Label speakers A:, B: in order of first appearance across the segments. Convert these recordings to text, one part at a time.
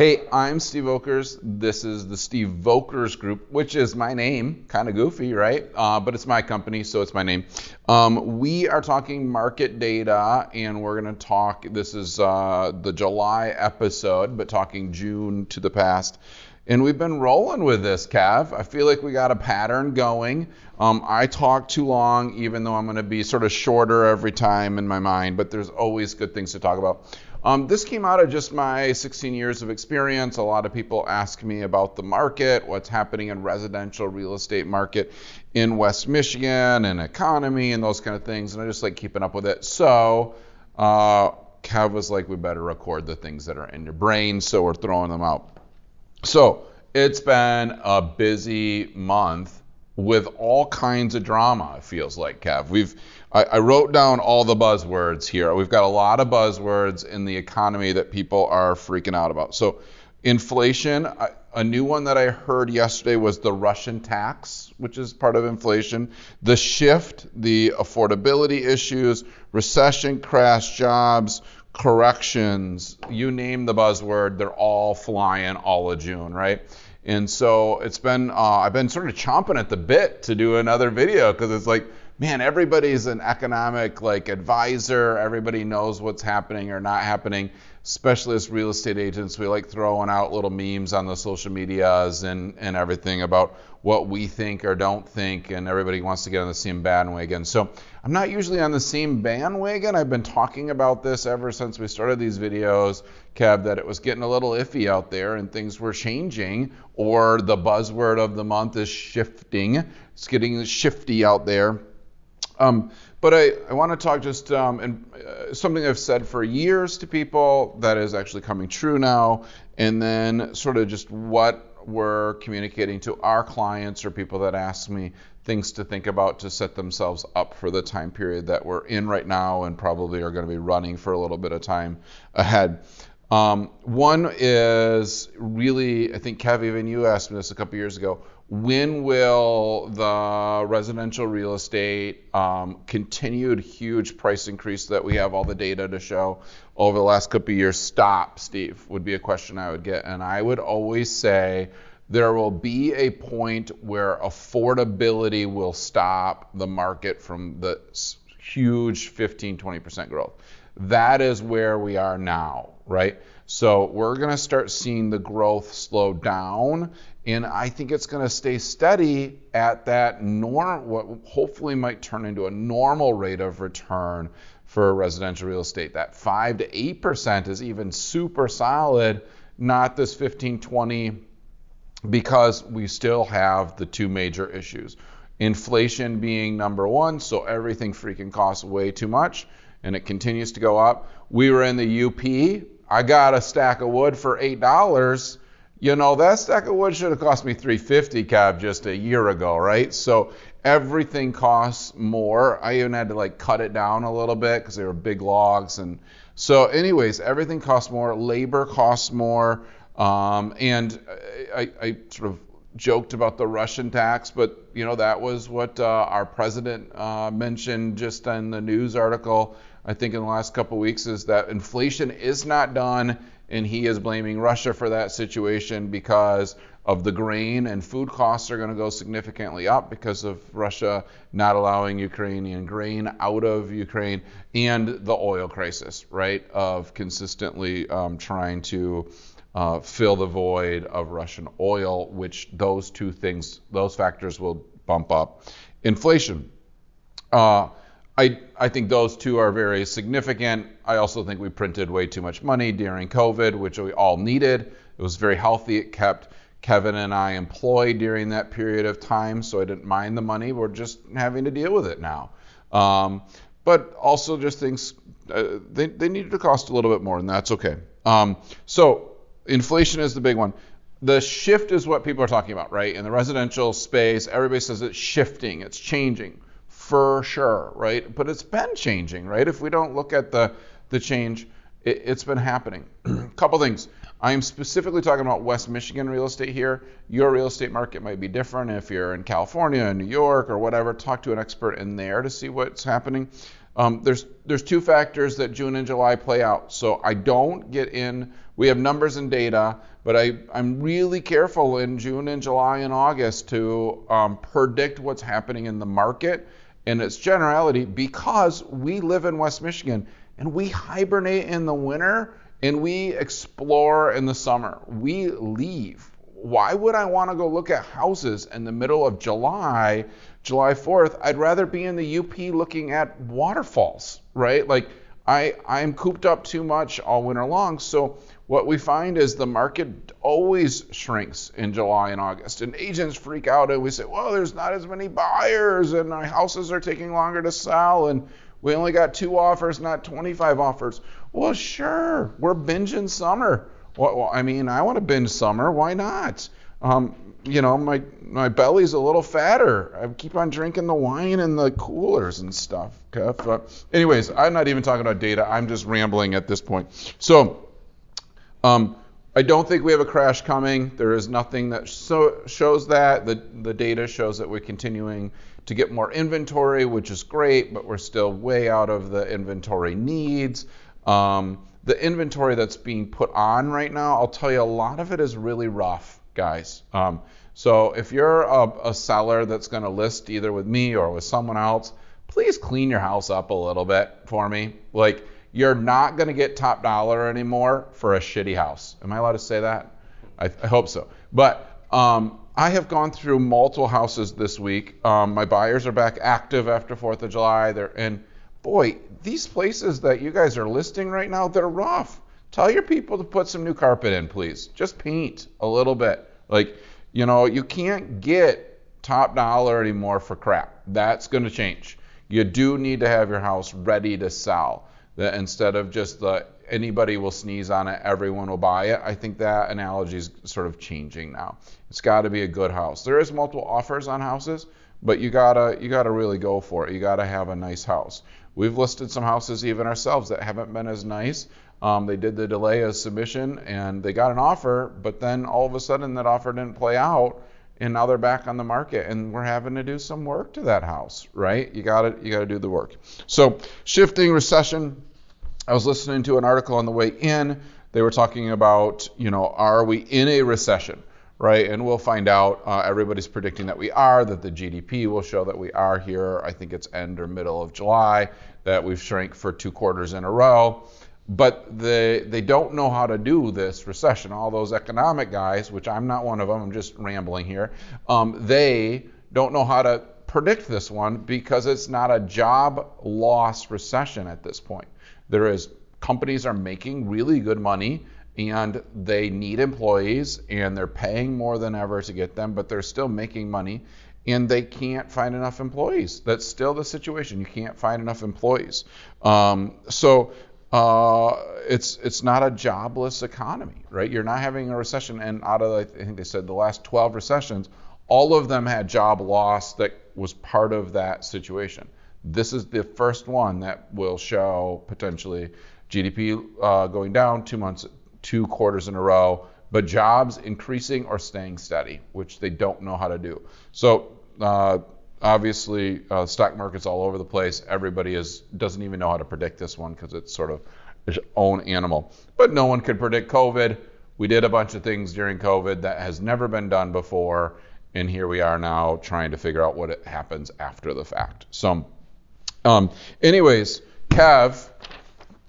A: Hey, I'm Steve Volkers. This is the Steve Volkers Group, which is my name. Kind of goofy, right? Uh, but it's my company, so it's my name. Um, we are talking market data, and we're going to talk. This is uh, the July episode, but talking June to the past. And we've been rolling with this, Kev. I feel like we got a pattern going. Um, I talk too long, even though I'm going to be sort of shorter every time in my mind, but there's always good things to talk about. Um, this came out of just my 16 years of experience. A lot of people ask me about the market, what's happening in residential real estate market in West Michigan and economy and those kind of things, and I just like keeping up with it. So uh, Kev was like, we better record the things that are in your brain, so we're throwing them out. So it's been a busy month with all kinds of drama. It feels like Kev. We've I, I, wrote down all the buzzwords here. We've got a lot of buzzwords in the economy that people are freaking out about. So inflation. I, a new one that I heard yesterday was the Russian tax, which is part of inflation. The shift, the affordability issues, recession, crash jobs, corrections. You name the buzzword, they're all flying all of June, right? And so it's been, uh, I've been sort of chomping at the bit to do another video because it's like, man, everybody's an economic like advisor. Everybody knows what's happening or not happening. Especially as real estate agents, we like throwing out little memes on the social medias and, and everything about what we think or don't think, and everybody wants to get on the same bandwagon. So I'm not usually on the same bandwagon. I've been talking about this ever since we started these videos, Kev, that it was getting a little iffy out there and things were changing, or the buzzword of the month is shifting. It's getting shifty out there. Um, but I, I want to talk just um, and uh, something I've said for years to people that is actually coming true now, and then sort of just what we're communicating to our clients or people that ask me things to think about to set themselves up for the time period that we're in right now and probably are going to be running for a little bit of time ahead. Um, one is really, I think, Kev, even you asked me this a couple years ago when will the residential real estate um, continued huge price increase that we have all the data to show over the last couple of years stop, Steve? Would be a question I would get. And I would always say there will be a point where affordability will stop the market from the huge 15, 20% growth. That is where we are now, right? So we're going to start seeing the growth slow down, and I think it's going to stay steady at that norm, what hopefully might turn into a normal rate of return for residential real estate. That 5 to 8% is even super solid, not this 15, 20, because we still have the two major issues. Inflation being number one, so everything freaking costs way too much, and it continues to go up. We were in the UP I got a stack of wood for eight dollars. You know that stack of wood should have cost me 350 cab just a year ago, right? So everything costs more. I even had to like cut it down a little bit because they were big logs, and so anyways, everything costs more. Labor costs more, um, and I, I, sort of joked about the Russian tax, but you know that was what uh, our president uh, mentioned just in the news article I think, in the last couple of weeks is that inflation is not done, and he is blaming Russia for that situation because of the grain and food costs are going to go significantly up because of Russia not allowing Ukrainian grain out of Ukraine and the oil crisis, right? Of consistently um, trying to uh, fill the void of Russian oil, which those two things, those factors will bump up inflation. Uh, I, I think those two are very significant. I also think we printed way too much money during COVID, which we all needed. It was very healthy. It kept Kevin and I employed during that period of time, so I didn't mind the money. We're just having to deal with it now. Um, but also just things uh, they, they needed to cost a little bit more, and that's okay. Um, so inflation is the big one. The shift is what people are talking about, right? In the residential space, everybody says it's shifting, it's changing for sure, right? But it's been changing, right? If we don't look at the the change, it, has been happening. A couple things. I am specifically talking about West Michigan real estate here. Your real estate market might be different if you're in California, or New York, or whatever. Talk to an expert in there to see what's happening. Um, there's there's two factors that June and July play out. So I don't get in. We have numbers and data, but I I'm really careful in June and July and August to um, predict what's happening in the market and its generality because we live in West Michigan and we hibernate in the winter and we explore in the summer. We leave. Why would I want to go look at houses in the middle of July, July 4th? I'd rather be in the UP looking at waterfalls, right? Like I I'm cooped up too much all winter long. So what we find is the market always shrinks in July and August, and agents freak out and we say, well, there's not as many buyers, and our houses are taking longer to sell, and we only got two offers, not 25 offers. Well, sure, we're binging summer. Well, I mean, I want to binge summer. Why not? Um, you know, my my belly's a little fatter. I keep on drinking the wine and the coolers and stuff. Okay? But anyways, I'm not even talking about data. I'm just rambling at this point. So um, I don't think we have a crash coming. There is nothing that so, shows that. The, the data shows that we're continuing to get more inventory, which is great, but we're still way out of the inventory needs. Um, the inventory that's being put on right now, I'll tell you, a lot of it is really rough, guys. Um, so if you're a, a seller that's going to list either with me or with someone else, please clean your house up a little bit for me. Like, you're not going to get top dollar anymore for a shitty house. Am I allowed to say that? I, I hope so. But um, I have gone through multiple houses this week. Um, my buyers are back active after Fourth of July. They're and boy, these places that you guys are listing right now, they're rough. Tell your people to put some new carpet in, please. Just paint a little bit. Like, you know, you can't get top dollar anymore for crap. That's going to change. You do need to have your house ready to sell that instead of just the anybody will sneeze on it, everyone will buy it. I think that analogy is sort of changing now. It's got to be a good house. There is multiple offers on houses, but you gotta you gotta really go for it. You gotta have a nice house. We've listed some houses even ourselves that haven't been as nice. Um, they did the delay of submission and they got an offer, but then all of a sudden that offer didn't play out, and now they're back on the market, and we're having to do some work to that house, right? You gotta you gotta do the work. So shifting recession I was listening to an article on the way in. They were talking about, you know, are we in a recession, right? And we'll find out. Uh, everybody's predicting that we are, that the GDP will show that we are here. I think it's end or middle of July, that we've shrank for two quarters in a row. But they, they don't know how to do this recession. All those economic guys, which I'm not one of them, I'm just rambling here, um, they don't know how to predict this one because it's not a job loss recession at this point. There is companies are making really good money and they need employees and they're paying more than ever to get them, but they're still making money and they can't find enough employees. That's still the situation. You can't find enough employees. Um, so uh, it's it's not a jobless economy, right? You're not having a recession, and out of I think they said the last 12 recessions, all of them had job loss that was part of that situation. This is the first one that will show potentially GDP uh, going down two months, two quarters in a row, but jobs increasing or staying steady, which they don't know how to do. So uh, obviously, uh, stock market's all over the place. Everybody is doesn't even know how to predict this one because it's sort of its own animal. But no one could predict COVID. We did a bunch of things during COVID that has never been done before, and here we are now trying to figure out what happens after the fact. So um, anyways, Kev,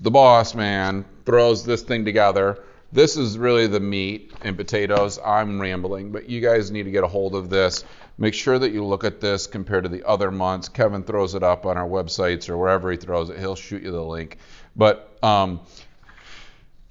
A: the boss man, throws this thing together. This is really the meat and potatoes. I'm rambling, but you guys need to get a hold of this. Make sure that you look at this compared to the other months. Kevin throws it up on our websites or wherever he throws it. He'll shoot you the link. But um,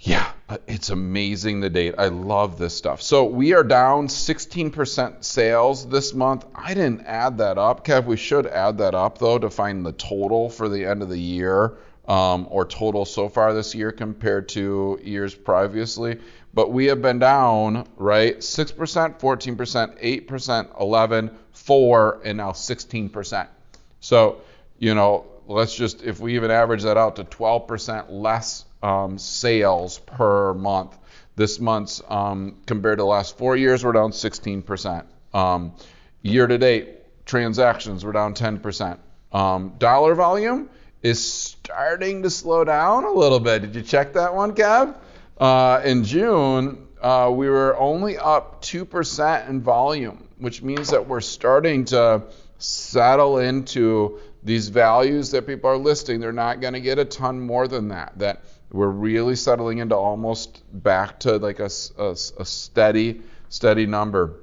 A: yeah, it's amazing the date. I love this stuff. So we are down 16% sales this month. I didn't add that up, Kev. We should add that up though to find the total for the end of the year um, or total so far this year compared to years previously. But we have been down, right? 6%, 14%, 8%, 11, 4, and now 16%. So, you know, let's just, if we even average that out to 12% less um, sales per month. This month's um, compared to the last four years, we're down 16%. Um, year to date, transactions were down 10%. Um, dollar volume is starting to slow down a little bit. Did you check that one, Kev? Uh, in June, uh, we were only up 2% in volume, which means that we're starting to settle into these values that people are listing. They're not going to get a ton more than that. That we're really settling into almost back to like a, a, a steady, steady number.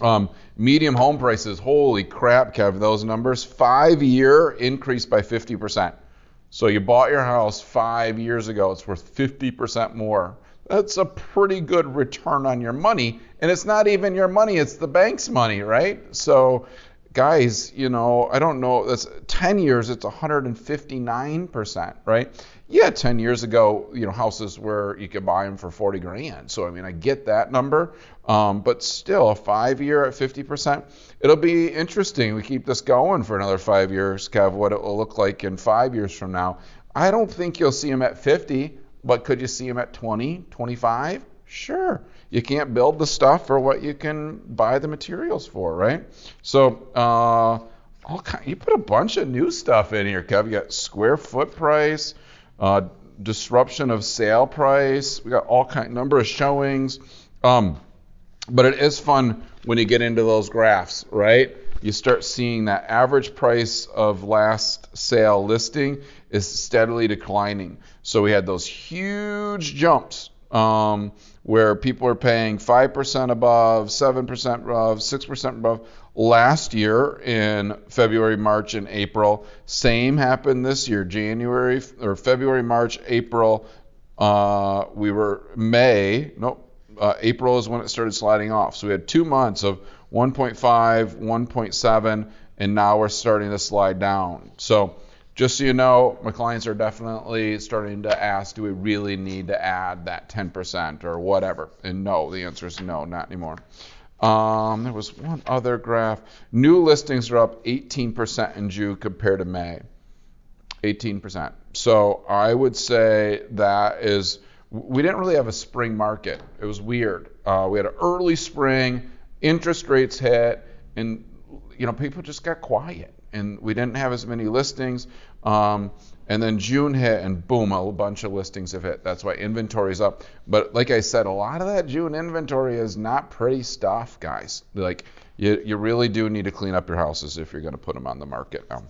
A: Um, medium home prices, holy crap, Kev, those numbers. Five year increase by 50%. So you bought your house five years ago, it's worth 50% more. That's a pretty good return on your money. And it's not even your money, it's the bank's money, right? So guys, you know, I don't know, that's 10 years, it's 159%, right? Yeah, 10 years ago, you know, houses where you could buy them for 40 grand. So, I mean, I get that number, um, but still, a five year at 50%, it'll be interesting. We keep this going for another five years, Kev, what it will look like in five years from now. I don't think you'll see them at 50, but could you see them at 20, 25? Sure you can't build the stuff for what you can buy the materials for, right? So uh, all kind, you put a bunch of new stuff in here, Kev. You got square foot price, uh, disruption of sale price. We got all kind number of showings. Um, but it is fun when you get into those graphs, right? You start seeing that average price of last sale listing is steadily declining. So we had those huge jumps um, where people are paying 5% above, 7% above, 6% above last year in February, March, and April. Same happened this year, January or February, March, April. Uh, we were May, nope, uh, April is when it started sliding off. So we had two months of 1.5, 1.7, and now we're starting to slide down. So just so you know, my clients are definitely starting to ask, do we really need to add that 10% or whatever? And no, the answer is no, not anymore. Um, there was one other graph. New listings are up 18% in June compared to May. 18%. So I would say that is, we didn't really have a spring market. It was weird. Uh, we had an early spring, interest rates hit, and you know people just got quiet and we didn't have as many listings. Um, and then June hit, and boom, a bunch of listings have hit. That's why inventory's up. But like I said, a lot of that June inventory is not pretty stuff, guys. Like you, you really do need to clean up your houses if you're going to put them on the market now.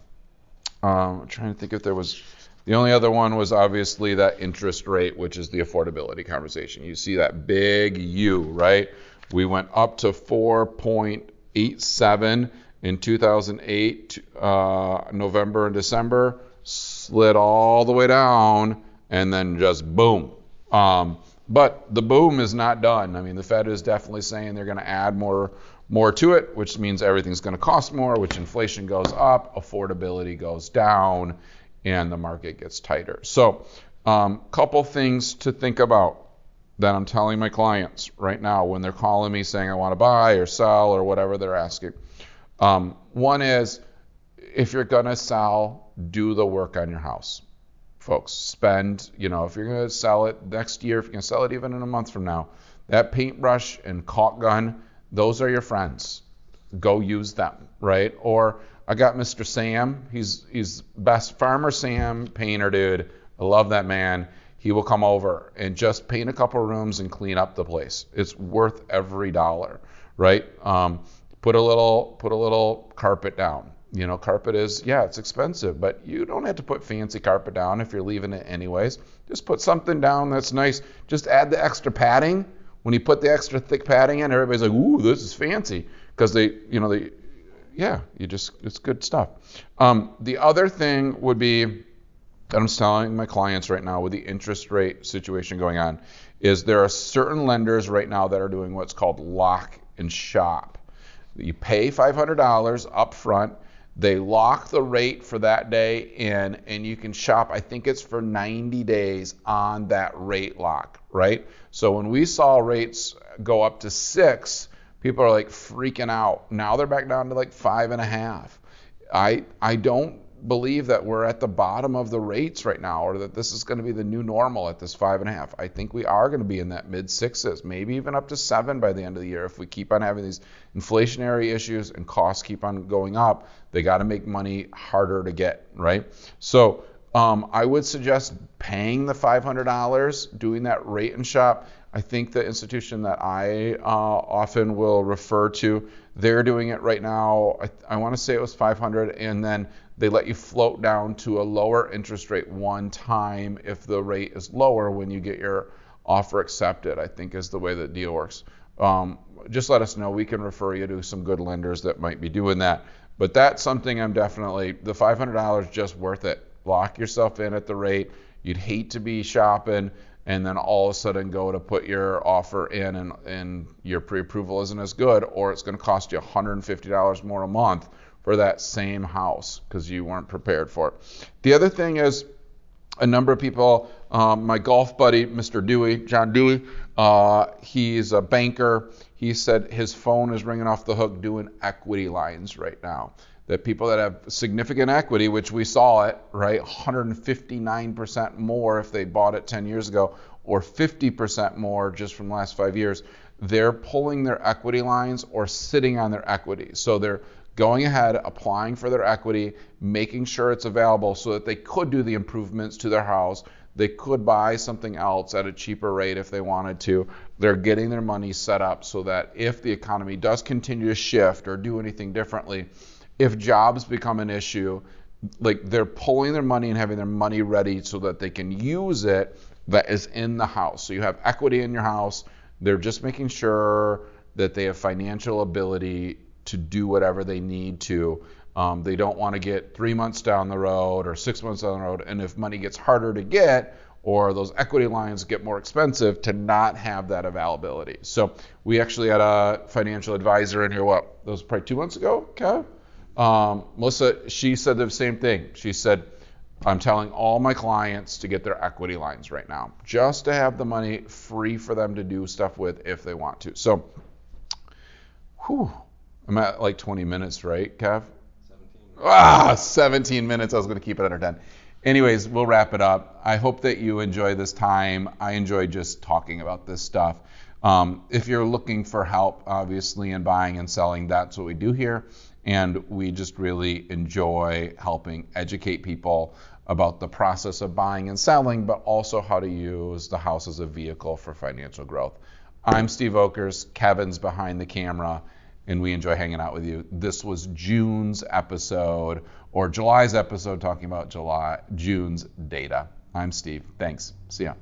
A: Um, I'm trying to think if there was. The only other one was obviously that interest rate, which is the affordability conversation. You see that big U, right? We went up to 4.87 in 2008, uh, November and December, slid all the way down, and then just boom. Um, but the boom is not done. I mean, the Fed is definitely saying they're going to add more more to it, which means everything's going to cost more, which inflation goes up, affordability goes down, and the market gets tighter. So, um, couple things to think about that I'm telling my clients right now when they're calling me saying I want to buy or sell or whatever they're asking. Um, one is if you're going to sell, do the work on your house. Folks, spend, you know, if you're going to sell it next year, if going to sell it even in a month from now, that paintbrush and caulk gun, those are your friends. Go use them, right? Or I got Mr. Sam. He's he's best farmer Sam painter dude. I love that man. He will come over and just paint a couple rooms and clean up the place. It's worth every dollar, right? Um, put a little put a little carpet down. You know, carpet is yeah, it's expensive, but you don't have to put fancy carpet down if you're leaving it anyways. Just put something down that's nice. Just add the extra padding. When you put the extra thick padding in, everybody's like, "Ooh, this is fancy," because they, you know, they, yeah, you just it's good stuff. Um, the other thing would be that I'm telling my clients right now with the interest rate situation going on is there are certain lenders right now that are doing what's called lock and shop. You pay $500 up front. They lock the rate for that day in, and you can shop, I think it's for 90 days on that rate lock, right? So when we saw rates go up to six, people are like freaking out. Now they're back down to like five and a half. I, I don't believe that we're at the bottom of the rates right now or that this is going to be the new normal at this five and a half. I think we are going to be in that mid sixes, maybe even up to seven by the end of the year if we keep on having these inflationary issues and costs keep on going up. They got to make money harder to get, right? So Um, I would suggest paying the $500, doing that rate and shop. I think the institution that I uh, often will refer to, they're doing it right now. I, I want to say it was 500, and then they let you float down to a lower interest rate one time if the rate is lower when you get your offer accepted. I think is the way that deal works. Um, just let us know. We can refer you to some good lenders that might be doing that. But that's something I'm definitely the $500 just worth it. Lock yourself in at the rate. You'd hate to be shopping and then all of a sudden go to put your offer in and, and your pre-approval isn't as good or it's going to cost you $150 more a month for that same house because you weren't prepared for it. The other thing is a number of people, um, my golf buddy, Mr. Dewey, John Dewey, uh, he's a banker. He said his phone is ringing off the hook doing equity lines right now that people that have significant equity, which we saw it, right, 159% more if they bought it 10 years ago, or 50% more just from the last five years, they're pulling their equity lines or sitting on their equity. So they're going ahead, applying for their equity, making sure it's available so that they could do the improvements to their house. They could buy something else at a cheaper rate if they wanted to. They're getting their money set up so that if the economy does continue to shift or do anything differently, if jobs become an issue, like they're pulling their money and having their money ready so that they can use it that is in the house. So you have equity in your house. They're just making sure that they have financial ability to do whatever they need to. Um, they don't want to get three months down the road or six months down the road, and if money gets harder to get or those equity lines get more expensive, to not have that availability. So we actually had a financial advisor in here. What? That was probably two months ago, Kev. Um, Melissa, she said the same thing. She said, I'm telling all my clients to get their equity lines right now, just to have the money free for them to do stuff with if they want to. So, whew, I'm at like 20 minutes, right, Kev? 17. Ah, 17 minutes. I was going to keep it under 10. Anyways, we'll wrap it up. I hope that you enjoy this time. I enjoy just talking about this stuff. Um, if you're looking for help, obviously, in buying and selling, that's what we do here and we just really enjoy helping educate people about the process of buying and selling, but also how to use the house as a vehicle for financial growth. I'm Steve Volkers, Kevin's behind the camera, and we enjoy hanging out with you. This was June's episode or July's episode talking about July June's data. I'm Steve. Thanks. See ya.